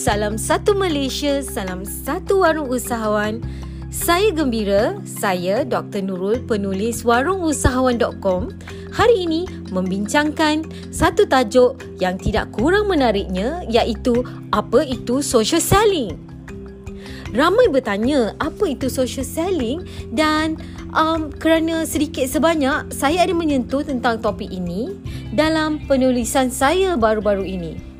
Salam satu Malaysia, salam satu warung usahawan. Saya gembira, saya Dr. Nurul, penulis warungusahawan.com. Hari ini membincangkan satu tajuk yang tidak kurang menariknya iaitu apa itu social selling. Ramai bertanya apa itu social selling dan um, kerana sedikit sebanyak saya ada menyentuh tentang topik ini dalam penulisan saya baru-baru ini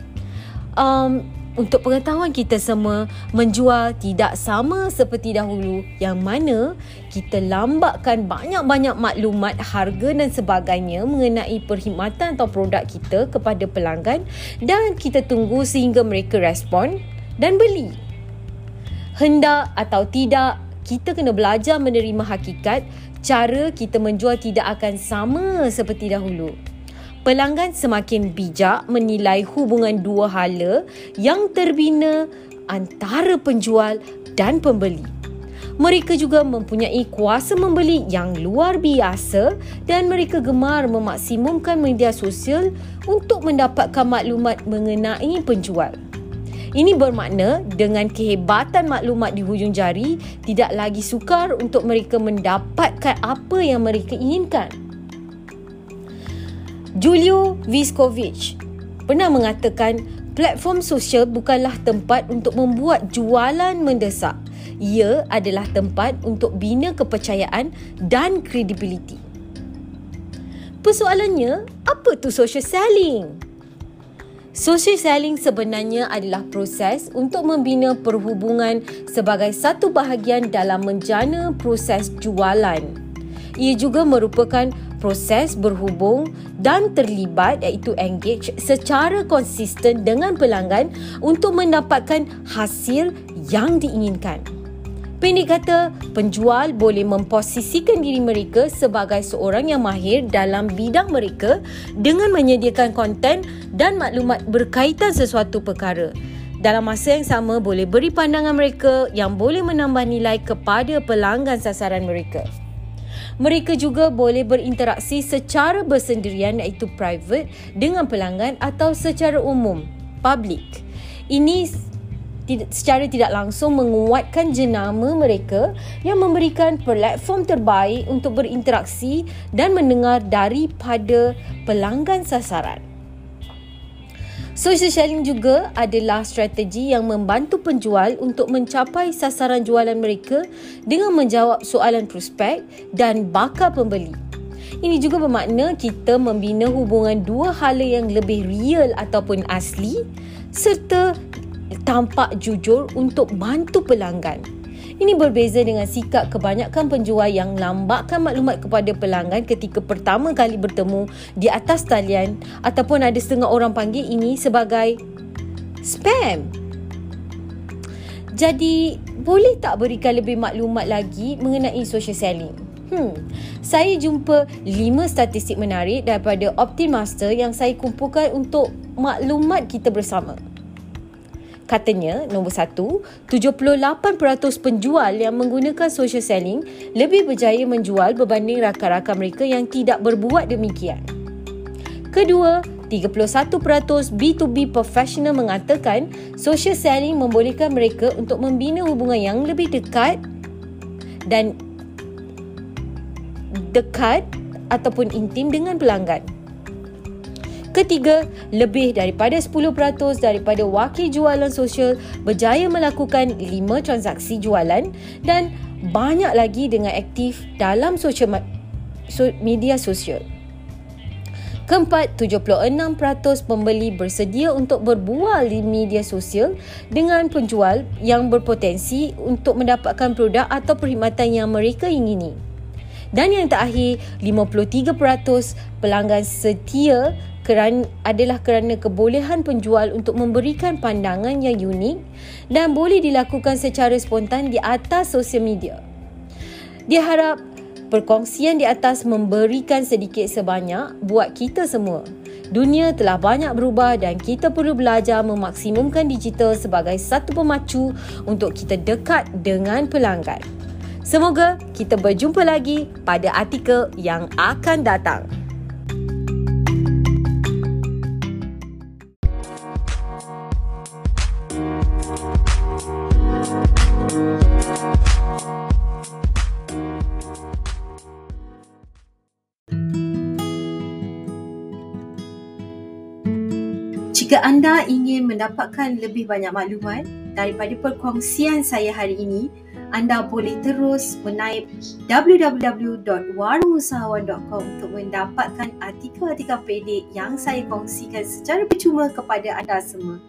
um, untuk pengetahuan kita semua menjual tidak sama seperti dahulu yang mana kita lambatkan banyak-banyak maklumat harga dan sebagainya mengenai perkhidmatan atau produk kita kepada pelanggan dan kita tunggu sehingga mereka respon dan beli. Hendak atau tidak, kita kena belajar menerima hakikat cara kita menjual tidak akan sama seperti dahulu pelanggan semakin bijak menilai hubungan dua hala yang terbina antara penjual dan pembeli. Mereka juga mempunyai kuasa membeli yang luar biasa dan mereka gemar memaksimumkan media sosial untuk mendapatkan maklumat mengenai penjual. Ini bermakna dengan kehebatan maklumat di hujung jari tidak lagi sukar untuk mereka mendapatkan apa yang mereka inginkan. Julio Viskovich pernah mengatakan platform sosial bukanlah tempat untuk membuat jualan mendesak. Ia adalah tempat untuk bina kepercayaan dan kredibiliti. Persoalannya, apa tu social selling? Social selling sebenarnya adalah proses untuk membina perhubungan sebagai satu bahagian dalam menjana proses jualan. Ia juga merupakan proses berhubung dan terlibat iaitu engage secara konsisten dengan pelanggan untuk mendapatkan hasil yang diinginkan. Pendek kata, penjual boleh memposisikan diri mereka sebagai seorang yang mahir dalam bidang mereka dengan menyediakan konten dan maklumat berkaitan sesuatu perkara. Dalam masa yang sama boleh beri pandangan mereka yang boleh menambah nilai kepada pelanggan sasaran mereka. Mereka juga boleh berinteraksi secara bersendirian iaitu private dengan pelanggan atau secara umum, public. Ini secara tidak langsung menguatkan jenama mereka yang memberikan platform terbaik untuk berinteraksi dan mendengar daripada pelanggan sasaran. Social selling juga adalah strategi yang membantu penjual untuk mencapai sasaran jualan mereka dengan menjawab soalan prospek dan bakal pembeli. Ini juga bermakna kita membina hubungan dua hala yang lebih real ataupun asli serta tampak jujur untuk bantu pelanggan. Ini berbeza dengan sikap kebanyakan penjual yang lambatkan maklumat kepada pelanggan ketika pertama kali bertemu di atas talian ataupun ada setengah orang panggil ini sebagai spam. Jadi, boleh tak berikan lebih maklumat lagi mengenai social selling? Hmm, saya jumpa 5 statistik menarik daripada Optimaster yang saya kumpulkan untuk maklumat kita bersama. Katanya, nombor satu, 78% penjual yang menggunakan social selling lebih berjaya menjual berbanding rakan-rakan mereka yang tidak berbuat demikian. Kedua, 31% B2B professional mengatakan social selling membolehkan mereka untuk membina hubungan yang lebih dekat dan dekat ataupun intim dengan pelanggan. Ketiga, lebih daripada 10% daripada wakil jualan sosial berjaya melakukan 5 transaksi jualan dan banyak lagi dengan aktif dalam sosial media sosial. Keempat, 76% pembeli bersedia untuk berbual di media sosial dengan penjual yang berpotensi untuk mendapatkan produk atau perkhidmatan yang mereka ingini. Dan yang terakhir, 53% pelanggan setia keran, adalah kerana kebolehan penjual untuk memberikan pandangan yang unik dan boleh dilakukan secara spontan di atas sosial media. Dia harap perkongsian di atas memberikan sedikit sebanyak buat kita semua. Dunia telah banyak berubah dan kita perlu belajar memaksimumkan digital sebagai satu pemacu untuk kita dekat dengan pelanggan. Semoga kita berjumpa lagi pada artikel yang akan datang. Jika anda ingin mendapatkan lebih banyak maklumat daripada perkongsian saya hari ini, anda boleh terus menaip www.warungusahawan.com untuk mendapatkan artikel-artikel pendek yang saya kongsikan secara percuma kepada anda semua.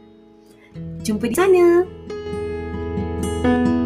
Jumpa di sana. thank you